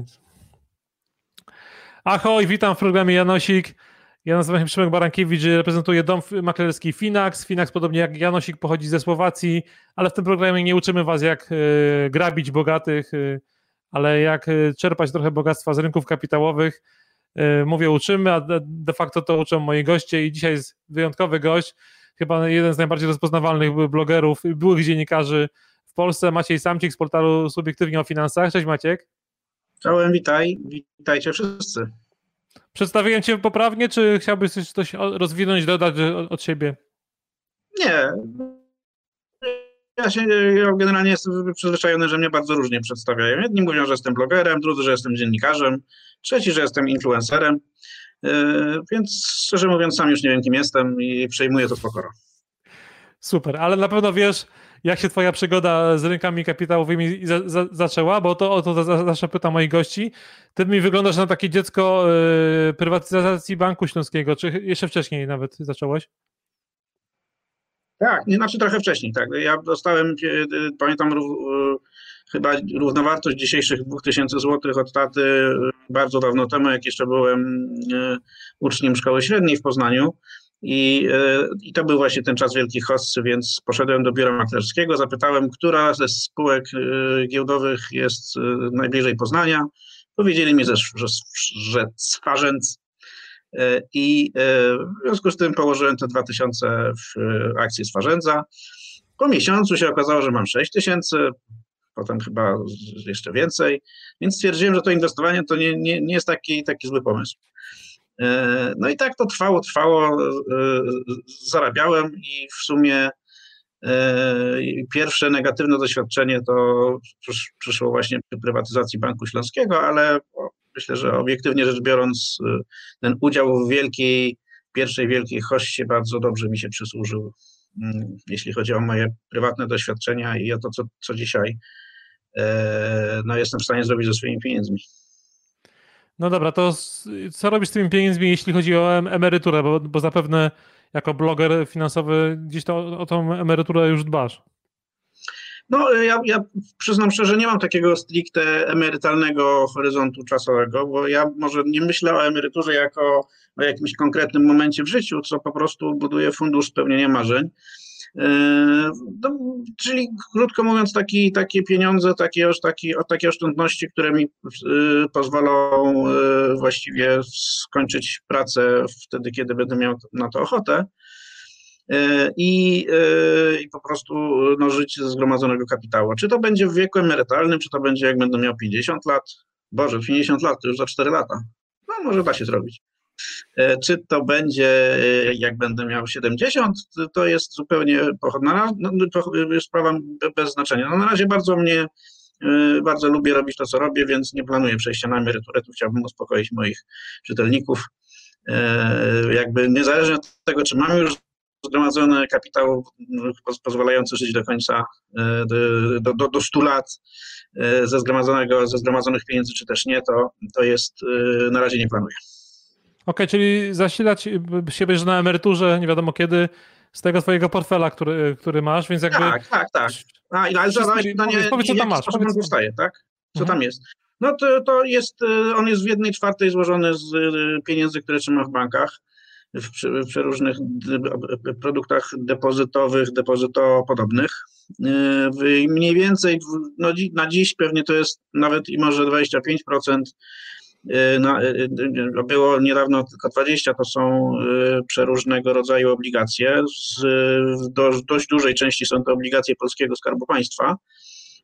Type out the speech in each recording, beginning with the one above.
więc. Ahoj, witam w programie Janosik. Ja nazywam się Przemek Barankiewicz, reprezentuję dom maklerski Finax. Finax, podobnie jak Janosik, pochodzi ze Słowacji, ale w tym programie nie uczymy Was, jak y, grabić bogatych, y, ale jak y, czerpać trochę bogactwa z rynków kapitałowych. Mówię, uczymy, a de facto to uczą moi goście i dzisiaj jest wyjątkowy gość, chyba jeden z najbardziej rozpoznawalnych blogerów, byłych dziennikarzy w Polsce, Maciej Samcik z portalu Subiektywnie o Finansach. Cześć Maciek. Czołem, witaj, witajcie wszyscy. Przedstawiłem Cię poprawnie, czy chciałbyś coś rozwinąć, dodać od siebie? Nie. Ja, się, ja generalnie jestem przyzwyczajony, że mnie bardzo różnie przedstawiają. Jedni mówią, że jestem blogerem, drudzy, że jestem dziennikarzem, trzeci, że jestem influencerem. Yy, więc szczerze mówiąc, sam już nie wiem, kim jestem i przejmuję to z pokorą. Super, ale na pewno wiesz, jak się twoja przygoda z rynkami kapitałowymi za, za, zaczęła, bo to o to zawsze pytam moich gości. Ty mi wyglądasz na takie dziecko y, prywatyzacji Banku Śląskiego, czy jeszcze wcześniej nawet zacząłeś? Tak, nie, znaczy trochę wcześniej, tak. Ja dostałem, y, pamiętam, chyba równowartość dzisiejszych 2000 zł od taty bardzo dawno temu, jak jeszcze byłem uczniem szkoły średniej w Poznaniu. I, e, I to był właśnie ten czas wielkich hossy, więc poszedłem do biura maklerskiego, zapytałem, która ze spółek e, giełdowych jest e, najbliżej Poznania. Powiedzieli mi, że, że, że Swarzędz i w związku z tym położyłem te 2000 w akcję Swarzędza. Po miesiącu się okazało, że mam 6 tysięcy, potem chyba jeszcze więcej, więc stwierdziłem, że to inwestowanie to nie, nie, nie jest taki, taki zły pomysł. E, no i tak to trwało, trwało, e, zarabiałem i w sumie e, pierwsze negatywne doświadczenie to przyszło właśnie przy prywatyzacji Banku Śląskiego, ale myślę, że obiektywnie rzecz biorąc ten udział w wielkiej, pierwszej wielkiej hoście bardzo dobrze mi się przysłużył, mm, jeśli chodzi o moje prywatne doświadczenia i o to, co, co dzisiaj no, jestem w stanie zrobić ze swoimi pieniędzmi. No dobra, to co robisz z tymi pieniędzmi, jeśli chodzi o emeryturę? Bo, bo zapewne jako bloger finansowy gdzieś to, o tą emeryturę już dbasz. No, ja, ja przyznam szczerze, nie mam takiego stricte emerytalnego horyzontu czasowego, bo ja może nie myślę o emeryturze jako o jakimś konkretnym momencie w życiu, co po prostu buduje fundusz spełnienia marzeń. E, no, czyli krótko mówiąc, taki, takie pieniądze, takie, takie, takie oszczędności, które mi e, pozwolą e, właściwie skończyć pracę wtedy, kiedy będę miał na to ochotę. I, i po prostu no, żyć ze zgromadzonego kapitału. Czy to będzie w wieku emerytalnym, czy to będzie jak będę miał 50 lat? Boże, 50 lat to już za 4 lata. No może da się zrobić. E, czy to będzie, e, jak będę miał 70, to jest zupełnie pochodna, no, no, to jest sprawa bez znaczenia. No na razie bardzo mnie, e, bardzo lubię robić to, co robię, więc nie planuję przejścia na emeryturę, tu chciałbym uspokoić moich czytelników. Jakby niezależnie od tego, czy mam już zgromadzony kapitał pozwalający żyć do końca, do, do, do 100 lat ze, zgromadzonego, ze zgromadzonych pieniędzy, czy też nie, to, to jest, na razie nie planuję okay, czyli zasilać się będziesz na emeryturze, nie wiadomo kiedy, z tego twojego portfela, który, który masz, więc jakby... Tak, tak, tak. A, ale zadałeś pytanie, powiedz, powiedz, co tam masz. Powiedz, zostaje, tak? Co mhm. tam jest? No to, to jest, y, on jest w jednej czwartej złożony z y, pieniędzy, które trzymam w bankach, w, w przeróżnych produktach depozytowych, depozytopodobnych. Y, mniej więcej no, na dziś pewnie to jest nawet i może 25% no, było niedawno tylko 20, to są przeróżnego rodzaju obligacje. Z do, dość dużej części są to obligacje polskiego Skarbu Państwa,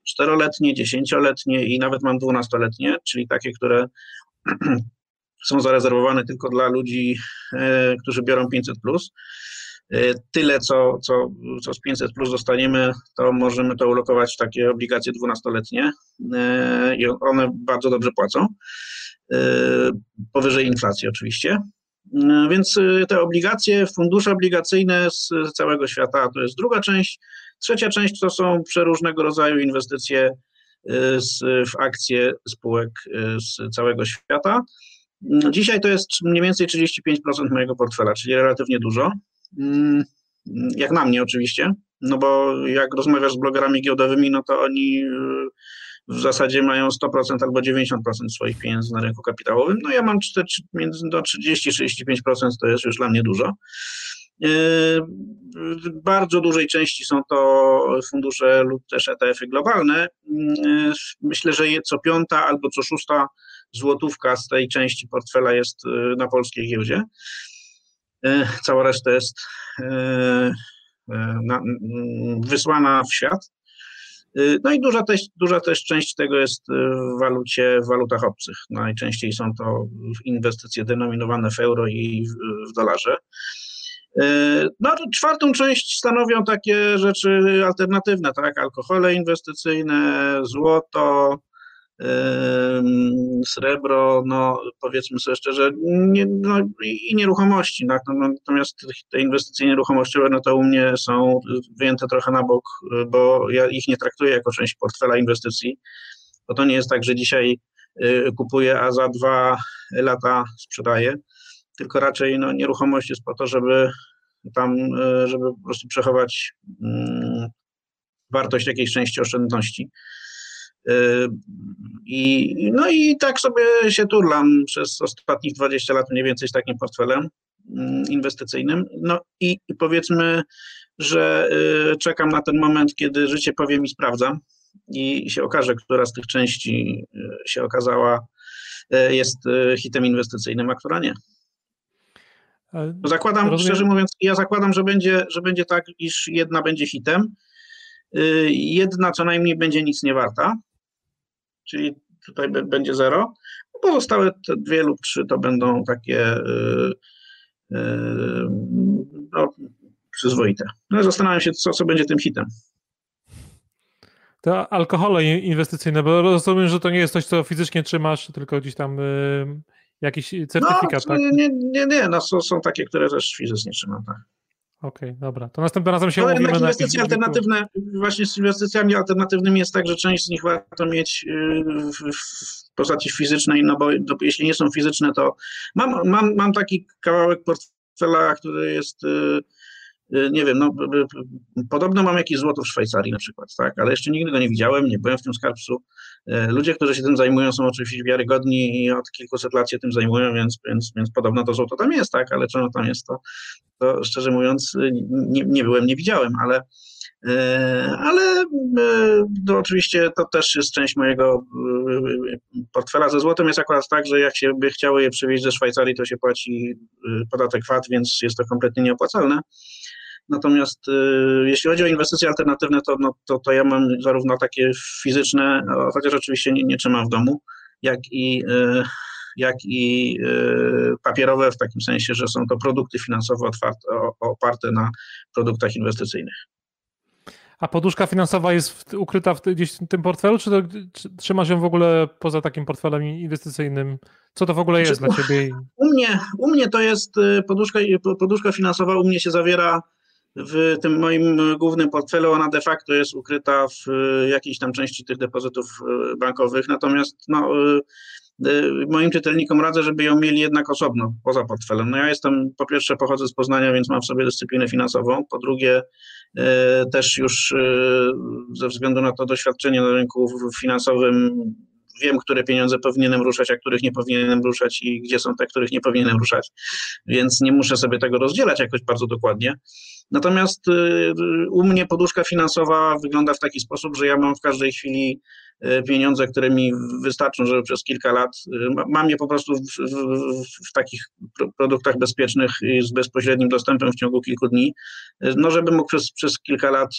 czteroletnie, dziesięcioletnie i nawet mam dwunastoletnie, czyli takie, które są zarezerwowane tylko dla ludzi, którzy biorą 500. Plus. Tyle, co, co, co z 500 plus dostaniemy, to możemy to ulokować w takie obligacje dwunastoletnie i one bardzo dobrze płacą. Y, powyżej inflacji oczywiście. Y, więc y, te obligacje, fundusze obligacyjne z całego świata to jest druga część. Trzecia część to są przeróżnego rodzaju inwestycje w akcje spółek z całego świata. Dzisiaj to jest mniej więcej 35% mojego portfela, czyli relatywnie dużo. Jak na mnie oczywiście, no bo jak rozmawiasz z blogerami giełdowymi, no to oni w zasadzie mają 100% albo 90% swoich pieniędzy na rynku kapitałowym. No ja mam 4, między do 30-35%, to jest już dla mnie dużo. W bardzo dużej części są to fundusze lub też ETF-y globalne. Myślę, że co piąta albo co szósta złotówka z tej części portfela jest na polskiej giełdzie. Cała reszta jest wysłana w świat. No i duża też, duża też część tego jest w walucie, w walutach obcych. Najczęściej są to inwestycje denominowane w euro i w, w dolarze. No, czwartą część stanowią takie rzeczy alternatywne, tak? Alkohole inwestycyjne, złoto, srebro, no powiedzmy sobie szczerze, nie, no, i nieruchomości. Tak? No, natomiast te inwestycje nieruchomościowe, no to u mnie są wyjęte trochę na bok, bo ja ich nie traktuję jako część portfela inwestycji, bo to nie jest tak, że dzisiaj y, kupuję, a za dwa lata sprzedaję, tylko raczej no, nieruchomość jest po to, żeby tam, y, żeby po prostu przechować mm, wartość jakiejś części oszczędności. Y, I, no i tak sobie się turlam przez ostatnich 20 lat mniej więcej z takim portfelem mm, inwestycyjnym. No i, i powiedzmy, że y, czekam na ten moment, kiedy życie powie mi sprawdza i się okaże, która z tych części y, się okazała jest hitem inwestycyjnym, a która nie. Zakładam, Rozumiem. szczerze mówiąc, ja zakładam, że będzie, że będzie tak, iż jedna będzie hitem, jedna co najmniej będzie nic nie warta, czyli tutaj będzie zero. Pozostałe te dwie lub trzy to będą takie y, y, no, przyzwoite. No, zastanawiam się, co, co będzie tym hitem. To alkohole inwestycyjne, bo rozumiem, że to nie jest coś, co fizycznie trzymasz, tylko gdzieś tam y, jakiś certyfikat, no, tak? Nie, nie, nie, no, są, są takie, które też fizycznie trzymam, tak. Okej, okay, dobra. To następnym razem się Ale umówimy na inwestycje alternatywne, właśnie z inwestycjami alternatywnymi jest tak, że część z nich warto mieć y, w, postaci fizycznej, no bo jeśli nie są fizyczne, to mam, mam, mam taki kawałek portfela, który jest Y, nie wiem, no, podobno mam jakieś złoto w Szwajcarii na przykład, tak, ale jeszcze nigdy go nie widziałem, nie byłem w tym skarbcu. Y, ludzie, którzy się tym zajmują są oczywiście wiarygodni i od kilkuset lat się tym zajmują, więc, więc, więc podobno to złoto tam jest, tak, ale czemu tam jest, to, to szczerze mówiąc y, nie, nie byłem, nie widziałem, ale ale to oczywiście to też jest część mojego portfela ze złotem. Jest akurat tak, że jak się by chciało je przywieźć ze Szwajcarii, to się płaci podatek VAT, więc jest to kompletnie nieopłacalne. Natomiast y, jeśli chodzi o inwestycje alternatywne, to, no, to, to ja mam zarówno takie fizyczne, chociaż oczywiście nie, nie trzymam w domu, jak i, y, jak i y, papierowe, w takim sensie, że są to produkty finansowe otwarte, oparte na produktach inwestycyjnych. A poduszka finansowa jest ukryta w, gdzieś w tym portfelu, czy, to, czy trzymasz ją w ogóle poza takim portfelem inwestycyjnym? Co to w ogóle jest dla Ciebie? U mnie, u mnie to jest poduszka, poduszka finansowa, u mnie się zawiera w tym moim głównym portfelu ona de facto jest ukryta w jakiejś tam części tych depozytów e, bankowych, natomiast no, e, e, moim czytelnikom radzę, żeby ją mieli jednak osobno, poza portfelem. No ja jestem, po pierwsze pochodzę z Poznania, więc mam w sobie dyscyplinę finansową, po drugie też już ze względu na to doświadczenie na rynku finansowym wiem, które pieniądze powinienem ruszać, a których nie powinienem ruszać i gdzie są te, których nie powinienem ruszać, więc nie muszę sobie tego rozdzielać jakoś bardzo dokładnie. Natomiast y, u mnie poduszka finansowa wygląda w taki sposób, że ja mam w każdej chwili y, pieniądze, które mi wystarczą, żeby przez kilka lat, y, mam je po prostu w, w, w, takich produktach bezpiecznych z bezpośrednim dostępem w ciągu kilku dni, no żeby mógł przez, przez kilka lat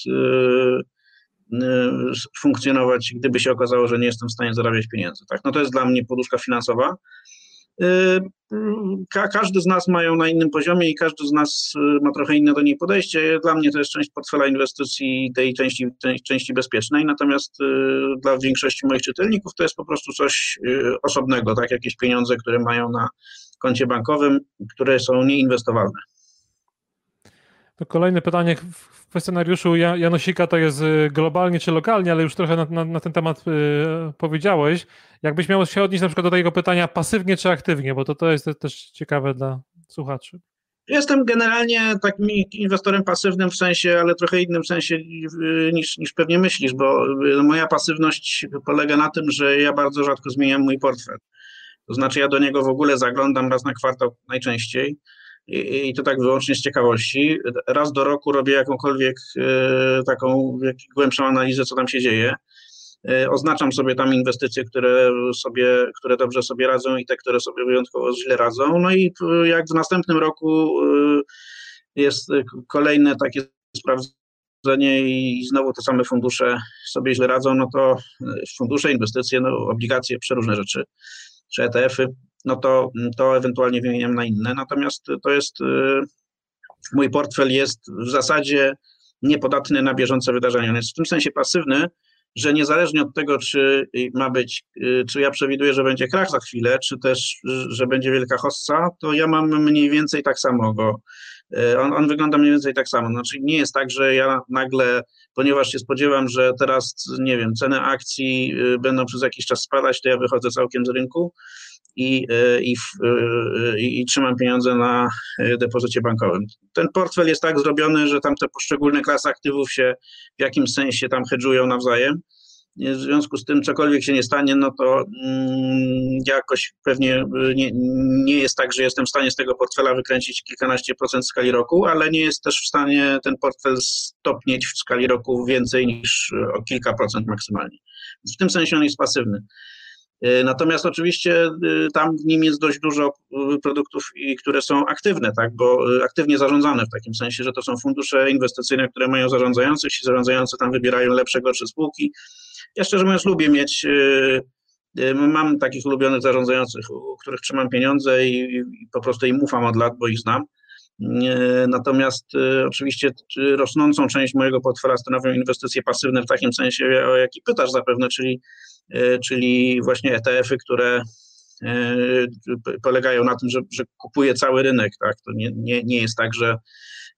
funkcjonować, gdyby się okazało, że nie jestem w stanie zarabiać pieniędzy. Tak? No to jest dla mnie poduszka finansowa. Y, ka każdy z nas mają na innym poziomie i każdy z nas y, ma trochę inne do niej podejście. Dla mnie to jest część portfela inwestycji tej części, tej części bezpiecznej, natomiast y, dla większości moich czytelników to jest po prostu coś osobnego, tak? Jakieś pieniądze, które mają na koncie bankowym, które są nieinwestowalne. To kolejne pytanie w kwestionariuszu Janosika to jest y, globalnie czy lokalnie, ale już trochę na, na, na ten temat y, powiedziałeś. Jakbyś miał się odnieść na przykład do tego pytania pasywnie czy aktywnie, bo to, to jest też ciekawe dla słuchaczy. Jestem generalnie takim inwestorem pasywnym w sensie, ale trochę innym sensie niż, niż pewnie myślisz, bo moja pasywność polega na tym, że ja bardzo rzadko zmieniam mój portfel. To znaczy ja do niego w ogóle zaglądam raz na kwartał najczęściej i, to tak wyłącznie z ciekawości. Raz do roku robię jakąkolwiek e, taką głębszą analizę, co tam się dzieje. E, oznaczam sobie tam inwestycje, które sobie, które dobrze sobie radzą i te, które sobie wyjątkowo źle radzą. No i jak w następnym roku e, jest kolejne takie sprawdzenie i znowu te same fundusze sobie źle radzą, no to fundusze, inwestycje, no obligacje, przeróżne rzeczy, czy ETF-y, no to, to ewentualnie wymieniam na inne. Natomiast to jest, y, mój portfel jest w zasadzie niepodatny na bieżące wydarzenia. On jest w tym sensie pasywny, że niezależnie od tego, czy ma być, y, czy ja przewiduję, że będzie krach za chwilę, czy też, że będzie wielka hossa, to ja mam mniej więcej tak samo go. Y, on, on wygląda mniej więcej tak samo. Znaczy nie jest tak, że ja nagle, ponieważ się spodziewam, że teraz, nie wiem, ceny akcji będą przez jakiś czas spadać, to ja wychodzę całkiem z rynku i, e, i, i, i trzymam pieniądze na depozycie bankowym. Ten portfel jest tak zrobiony, że tam te poszczególne klasy aktywów się w jakimś sensie tam hedżują nawzajem. W związku z tym, cokolwiek się nie stanie, no to mm, jakoś pewnie nie, nie jest tak, że jestem w stanie z tego portfela wykręcić kilkanaście procent w skali roku, ale nie jest też w stanie ten portfel stopnieć w skali roku więcej niż o kilka procent maksymalnie. W tym sensie on jest pasywny. E, natomiast oczywiście e, tam w nim jest dość dużo e, produktów, które są aktywne, tak, bo aktywnie zarządzane w takim sensie, że to są fundusze inwestycyjne, które mają zarządzających i zarządzający tam wybierają lepsze, gorsze spółki. Ja szczerze mówiąc lubię mieć, mam takich ulubionych zarządzających, u których trzymam pieniądze i po prostu im ufam od lat, bo ich znam. Natomiast oczywiście rosnącą część mojego portfela stanowią inwestycje pasywne w takim sensie, o jaki pytasz zapewne, czyli E, czyli właśnie ETF-y, które e, polegają na tym, że, że kupuję cały rynek. Tak? To nie, nie, nie jest tak, że,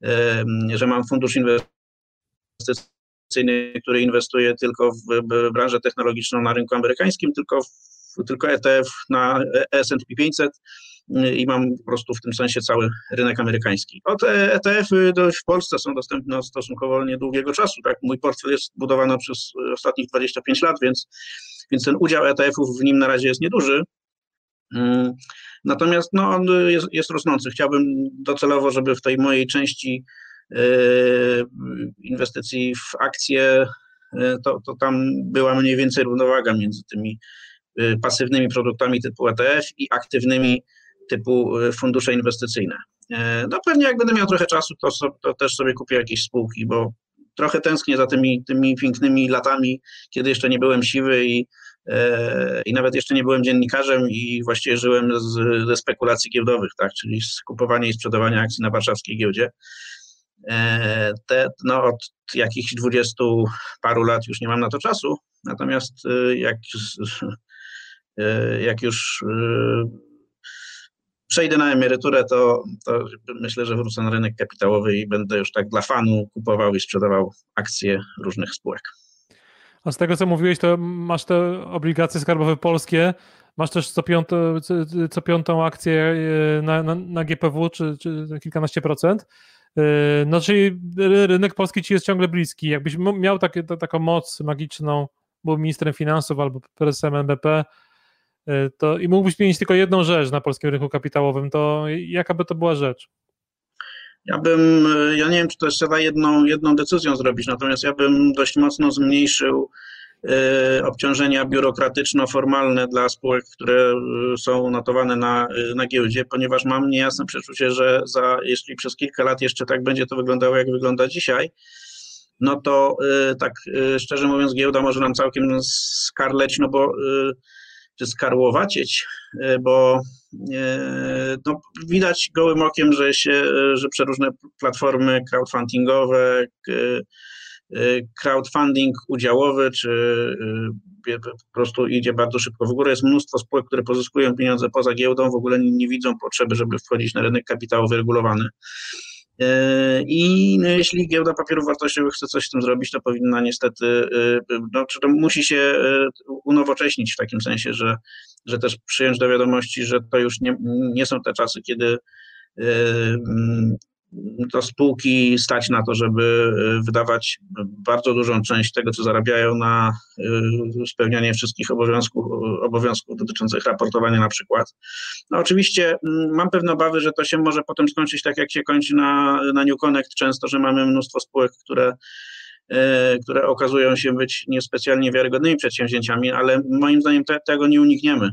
e, że mam fundusz inwestycyjny, który inwestuje tylko w branżę technologiczną na rynku amerykańskim, tylko, w, tylko ETF na S&P 500 i mam po prostu w tym sensie cały rynek amerykański. O te ETF-y w Polsce są dostępne od stosunkowo niedługiego czasu. Tak? Mój portfel jest budowany przez ostatnich 25 lat, więc więc ten udział ETF-ów w nim na razie jest nieduży. Mm, natomiast no, on jest, jest rosnący. Chciałbym docelowo, żeby w tej mojej części e, inwestycji w akcje, to, to tam była mniej więcej równowaga między tymi pasywnymi produktami typu ETF i aktywnymi typu fundusze inwestycyjne. No pewnie jak będę miał trochę czasu, to, to też sobie kupię jakieś spółki, bo trochę tęsknię za tymi, tymi pięknymi latami, kiedy jeszcze nie byłem siwy i, e, i nawet jeszcze nie byłem dziennikarzem i właściwie żyłem z, ze spekulacji giełdowych, tak, czyli z kupowania i sprzedawania akcji na warszawskiej giełdzie. E, te, no, od jakichś dwudziestu paru lat już nie mam na to czasu, natomiast e, jak, jak już przejdę na emeryturę, to, to myślę, że wrócę na rynek kapitałowy i będę już tak dla fanu kupował i sprzedawał akcje różnych spółek. A z tego, co mówiłeś, to masz te obligacje skarbowe polskie, masz też co, piąto, co piątą akcję e, na, na, na GPW, czy, czy kilkanaście procent. E, no, czyli rynek polski ci jest ciągle bliski. Jakbyś miał takie, taką moc magiczną, był ministrem finansów albo prezesem NBP, E, to i mógłbyś zmienić tylko jedną rzecz na polskim rynku kapitałowym, to jaka by to była rzecz? Ja bym, ja nie wiem, czy to jeszcze da jedną, jedną decyzją zrobić, natomiast ja bym dość mocno zmniejszył y, obciążenia biurokratyczno-formalne dla spółek, które e, są notowane na, na giełdzie, ponieważ mam niejasne przeczucie, że za, jeśli przez kilka lat jeszcze tak będzie to wyglądało, jak wygląda dzisiaj, no to tak szczerze mówiąc giełda może nam całkiem skarleć, no bo czy skarłowacieć, e, bo e, no, widać gołym okiem, że się, że przeróżne platformy crowdfundingowe, e, crowdfunding udziałowy, czy po prostu idzie bardzo szybko w górę. Jest mnóstwo spółek, które pozyskują pieniądze poza giełdą, w ogóle nie widzą potrzeby, żeby wchodzić na rynek kapitałowy regulowany. E, I no, jeśli giełda papierów wartościowych chce coś z tym zrobić, to powinna niestety, e, no, czy to musi się e, unowocześnić w takim sensie, że, że też przyjąć do wiadomości, że to już nie, nie są te czasy, kiedy to spółki stać na to, żeby wydawać bardzo dużą część tego, co zarabiają na spełnianie wszystkich obowiązków, obowiązków dotyczących raportowania na przykład. No oczywiście mam pewne obawy, że to się może potem skończyć tak, jak się kończy na, na New Connect często, że mamy mnóstwo spółek, które które okazują się być niespecjalnie wiarygodnymi przedsięwzięciami, ale moim zdaniem te, tego nie unikniemy.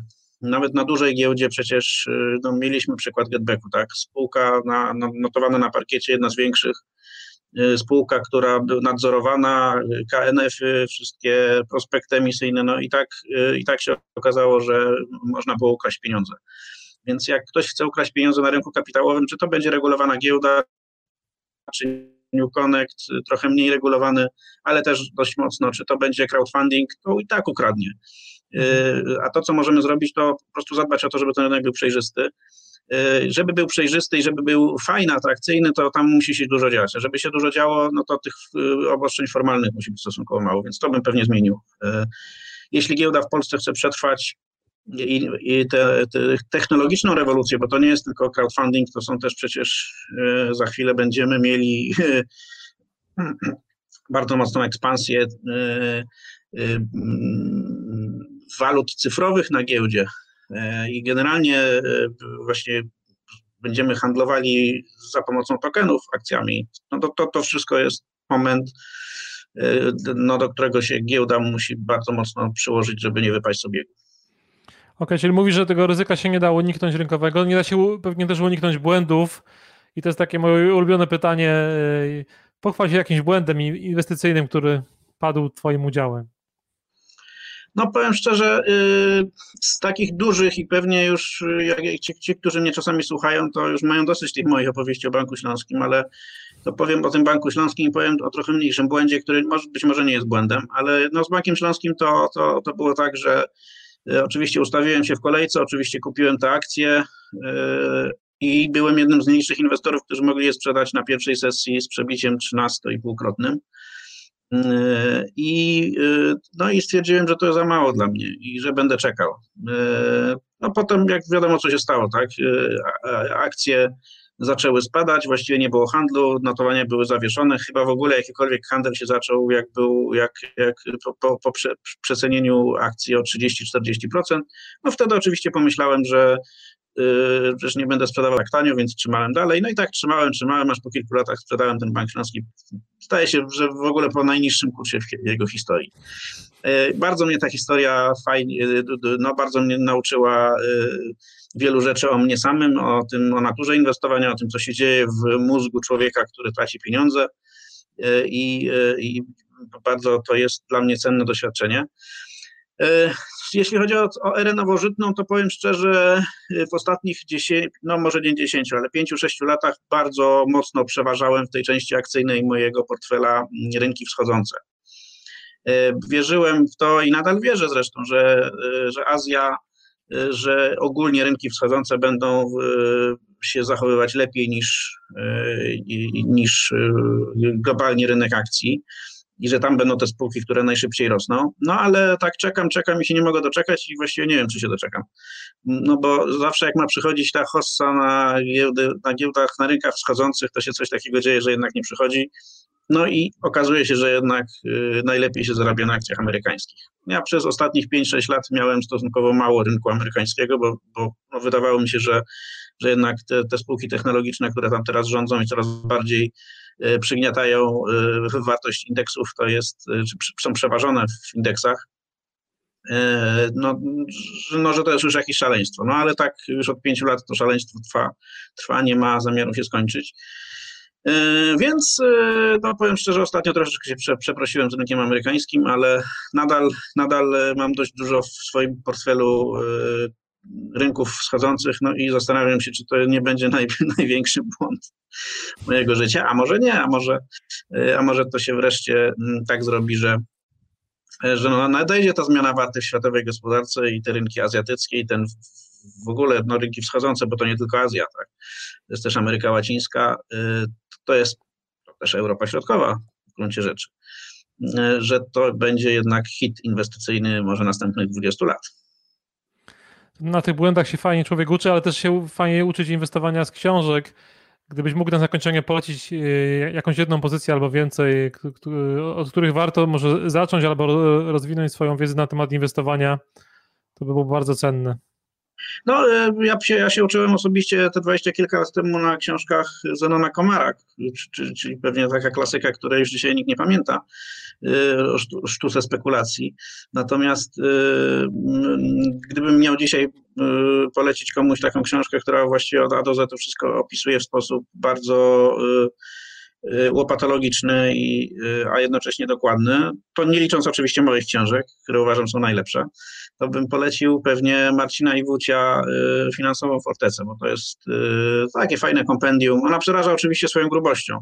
Nawet na dużej giełdzie przecież y, no, mieliśmy przykład Getbacku, tak? Spółka na, na, notowana na parkiecie, jedna z większych, y, spółka, która była nadzorowana, KNF-y, wszystkie prospekty emisyjne, no i tak, y, i tak się okazało, że można było ukraść pieniądze. Więc jak ktoś chce ukraść pieniądze na rynku kapitałowym, czy to będzie regulowana giełda, czy New Connect, trochę mniej regulowany, ale też dość mocno, czy to będzie crowdfunding, to i tak ukradnie. Mhm. A to, co możemy zrobić, to po prostu zadbać o to, żeby ten rynek był przejrzysty. Żeby był przejrzysty i żeby był fajny, atrakcyjny, to tam musi się dużo dziać. Żeby się dużo działo, no to tych obostrzeń formalnych musi być stosunkowo mało, więc to bym pewnie zmienił. Jeśli giełda w Polsce chce przetrwać i, i te, te technologiczną rewolucję, bo to nie jest tylko crowdfunding, to są też przecież za chwilę będziemy mieli bardzo mocną ekspansję walut cyfrowych na giełdzie e, i generalnie e, właśnie będziemy handlowali za pomocą tokenów akcjami, no to, to, to wszystko jest moment, e, no, do którego się giełda musi bardzo mocno przyłożyć, żeby nie wypaść sobie. Okej, okay, czyli mówisz, że tego ryzyka się nie da uniknąć rynkowego, nie da się pewnie też uniknąć błędów i to jest takie moje ulubione pytanie, pochwal się jakimś błędem inwestycyjnym, który padł twoim udziałem. No powiem szczerze, y, z takich dużych i pewnie już y, jak ci, ci, którzy mnie czasami słuchają, to już mają dosyć tych moich opowieści o Banku Śląskim, ale to powiem o tym Banku Śląskim i powiem o trochę mniejszym błędzie, który może, być może nie jest błędem, ale no z Bankiem Śląskim to, to, to było tak, że y, oczywiście ustawiłem się w kolejce, oczywiście kupiłem te akcje i byłem jednym z mniejszych inwestorów, którzy mogli je sprzedać na pierwszej sesji z przebiciem 13,5-krotnym. I, no i stwierdziłem, że to za mało dla mnie i że będę czekał. No potem, jak wiadomo, co się stało, tak? Akcje zaczęły spadać, właściwie nie było handlu, notowania były zawieszone, chyba w ogóle jakikolwiek handel się zaczął, jak był, jak, jak po, po, po przecenieniu akcji o 30-40%. No wtedy oczywiście pomyślałem, że przecież nie będę sprzedawał tak tanio, więc trzymałem dalej. No i tak trzymałem, trzymałem, aż po kilku latach sprzedałem ten bank śląski. Staje się, że w ogóle po najniższym kursie jego historii. E, bardzo mnie ta historia fajnie, e, no bardzo mnie nauczyła wielu rzeczy o mnie samym, o tym, o naturze inwestowania, o tym, co się dzieje w mózgu człowieka, który traci pieniądze i bardzo to jest dla mnie cenne doświadczenie. Jeśli chodzi o, o erę nowożytną, to powiem szczerze, w ostatnich 10, no może nie 10, ale 5-6 latach bardzo mocno przeważałem w tej części akcyjnej mojego portfela rynki wschodzące. E, wierzyłem w to i nadal wierzę zresztą, że, e, że Azja, że ogólnie rynki wschodzące będą się zachowywać lepiej niż, niż globalnie rynek akcji i że tam będą te spółki, które najszybciej rosną. No ale tak czekam, czekam i się nie mogę doczekać i właściwie nie wiem, czy się doczekam. No bo zawsze jak ma przychodzić ta hossa na, giełdy, na giełdach, na rynkach wschodzących, to się coś takiego dzieje, że jednak nie przychodzi. No i okazuje się, że jednak y, najlepiej się zarabia na akcjach amerykańskich. Ja przez ostatnich 5-6 lat miałem stosunkowo mało rynku amerykańskiego, bo, bo no, wydawało mi się, że, że jednak te, te spółki technologiczne, które tam teraz rządzą i coraz bardziej y, przygniatają y, wartość indeksów, to jest, czy są przeważone w indeksach, no, no, że to jest już jakieś szaleństwo. No ale tak już od pięciu lat to szaleństwo trwa, trwa nie ma zamiaru się skończyć. E, więc e, no, powiem szczerze, ostatnio troszeczkę się prze, przeprosiłem z rynkiem amerykańskim, ale nadal, nadal e, mam dość dużo w swoim portfelu rynków wschodzących, no i zastanawiam się, czy to nie będzie naj, największy błąd mojego życia, a może nie, a może, a może to się wreszcie mm, tak zrobi, że, że no, nadejdzie ta zmiana warty w światowej gospodarce i te rynki azjatyckie i ten w ogóle no, rynki wschodzące, bo to nie tylko Azja, tak? to jest też Ameryka Łacińska, to jest też Europa Środkowa w gruncie rzeczy, że to będzie jednak hit inwestycyjny może następnych 20 lat. Na tych błędach się fajnie człowiek uczy, ale też się fajnie uczyć inwestowania z książek. Gdybyś mógł na zakończenie polecić e, jakąś jedną pozycję albo więcej, od których warto może zacząć albo rozwinąć swoją wiedzę na temat inwestowania, to by było bardzo cenne. No, e, ja się, ja się uczyłem osobiście te dwadzieścia kilka lat temu na książkach Zenona Komara, czyli pewnie taka klasyka, której już dzisiaj nikt nie pamięta, e, o sztuce spekulacji. Natomiast e, gdybym miał dzisiaj polecić komuś taką książkę, która właściwie od A do Z to wszystko opisuje w sposób bardzo łopatologiczny, i, a jednocześnie dokładny, to nie licząc oczywiście moich książek, które uważam są najlepsze, to bym polecił pewnie Marcina Iwucia y, Finansową Fortecę, bo to jest y, takie fajne kompendium. Ona przeraża oczywiście swoją grubością. Y,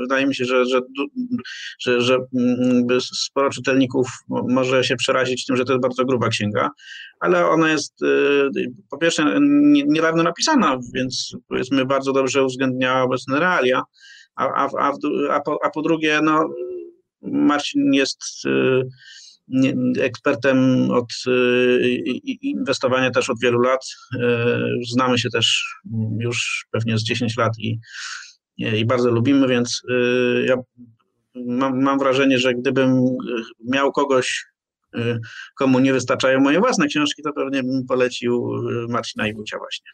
wydaje mi się, że, że, że, że mm, sporo czytelników może się przerazić tym, że to jest bardzo gruba księga, ale ona jest po pierwsze niedawno napisana, więc powiedzmy bardzo dobrze uwzględnia obecne realia, a, a, a, a, po, a po drugie, no, Marcin jest ekspertem od y, inwestowania też od wielu lat. Y, znamy się też już pewnie z 10 lat i, i bardzo lubimy, więc y, ja mam, mam wrażenie, że gdybym miał kogoś, komu nie wystarczają moje własne książki, to pewnie bym polecił Marcina Iwucia właśnie.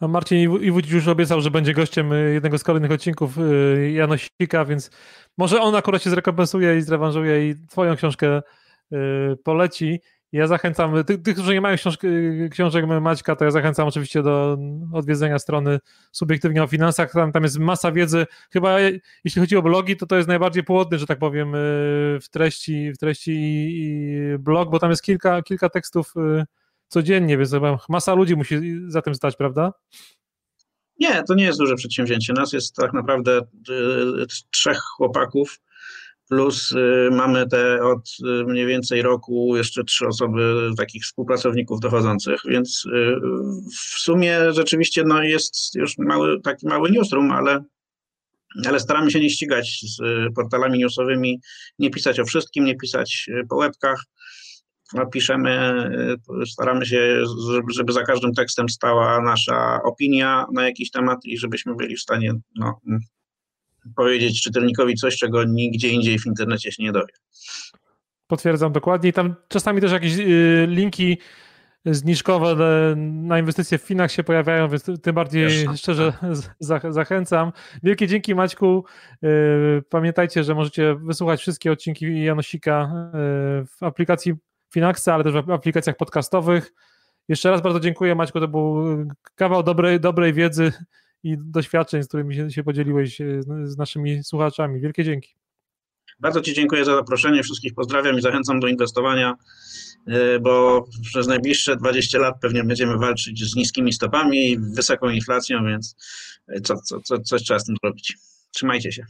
Marcin Iwódź już obiecał, że będzie gościem y, jednego z kolejnych odcinków y, Janosika, więc może on akurat się zrekompensuje i zrewanżuje i twoją książkę y, poleci. Ja zachęcam, tych, tych którzy nie mają książki, książek Maćka, to ja zachęcam oczywiście do odwiedzenia strony Subiektywnie o Finansach. Tam, tam jest masa wiedzy. Chyba jeśli chodzi o blogi, to to jest najbardziej płodny, że tak powiem, w treści, w treści i blog, bo tam jest kilka, kilka tekstów codziennie, więc masa ludzi musi za tym stać, prawda? Nie, to nie jest duże przedsięwzięcie. Nas jest tak naprawdę y, trzech chłopaków, plus y, mamy te od y, mniej więcej roku jeszcze trzy osoby takich współpracowników dochodzących, więc w sumie rzeczywiście no, jest już mały, taki mały newsroom, ale, ale staramy się nie ścigać z portalami newsowymi, nie pisać o wszystkim, nie pisać po łebkach no, piszemy, y, staramy się, żeby za każdym tekstem stała nasza opinia na jakiś temat i żebyśmy byli w stanie no, powiedzieć czytelnikowi coś, czego nigdzie indziej w internecie się nie dowie. Potwierdzam dokładnie. I tam czasami też jakieś y, linki zniżkowe na inwestycje w Finach się pojawiają, więc tym bardziej szczerze zachęcam. Wielkie dzięki Maćku. Y, pamiętajcie, że możecie wysłuchać wszystkie odcinki Janosika w aplikacji Finaxa, ale też w aplikacjach podcastowych. Jeszcze raz bardzo dziękuję Maćku, to był kawał dobrej, dobrej wiedzy i doświadczeń, z którymi się, się podzieliłeś e, z naszymi słuchaczami. Wielkie dzięki. Bardzo Ci dziękuję za zaproszenie, wszystkich pozdrawiam i zachęcam do inwestowania, e, bo przez najbliższe 20 lat pewnie będziemy walczyć z niskimi stopami i wysoką inflacją, więc co, co, co, coś trzeba z tym zrobić. Trzymajcie się.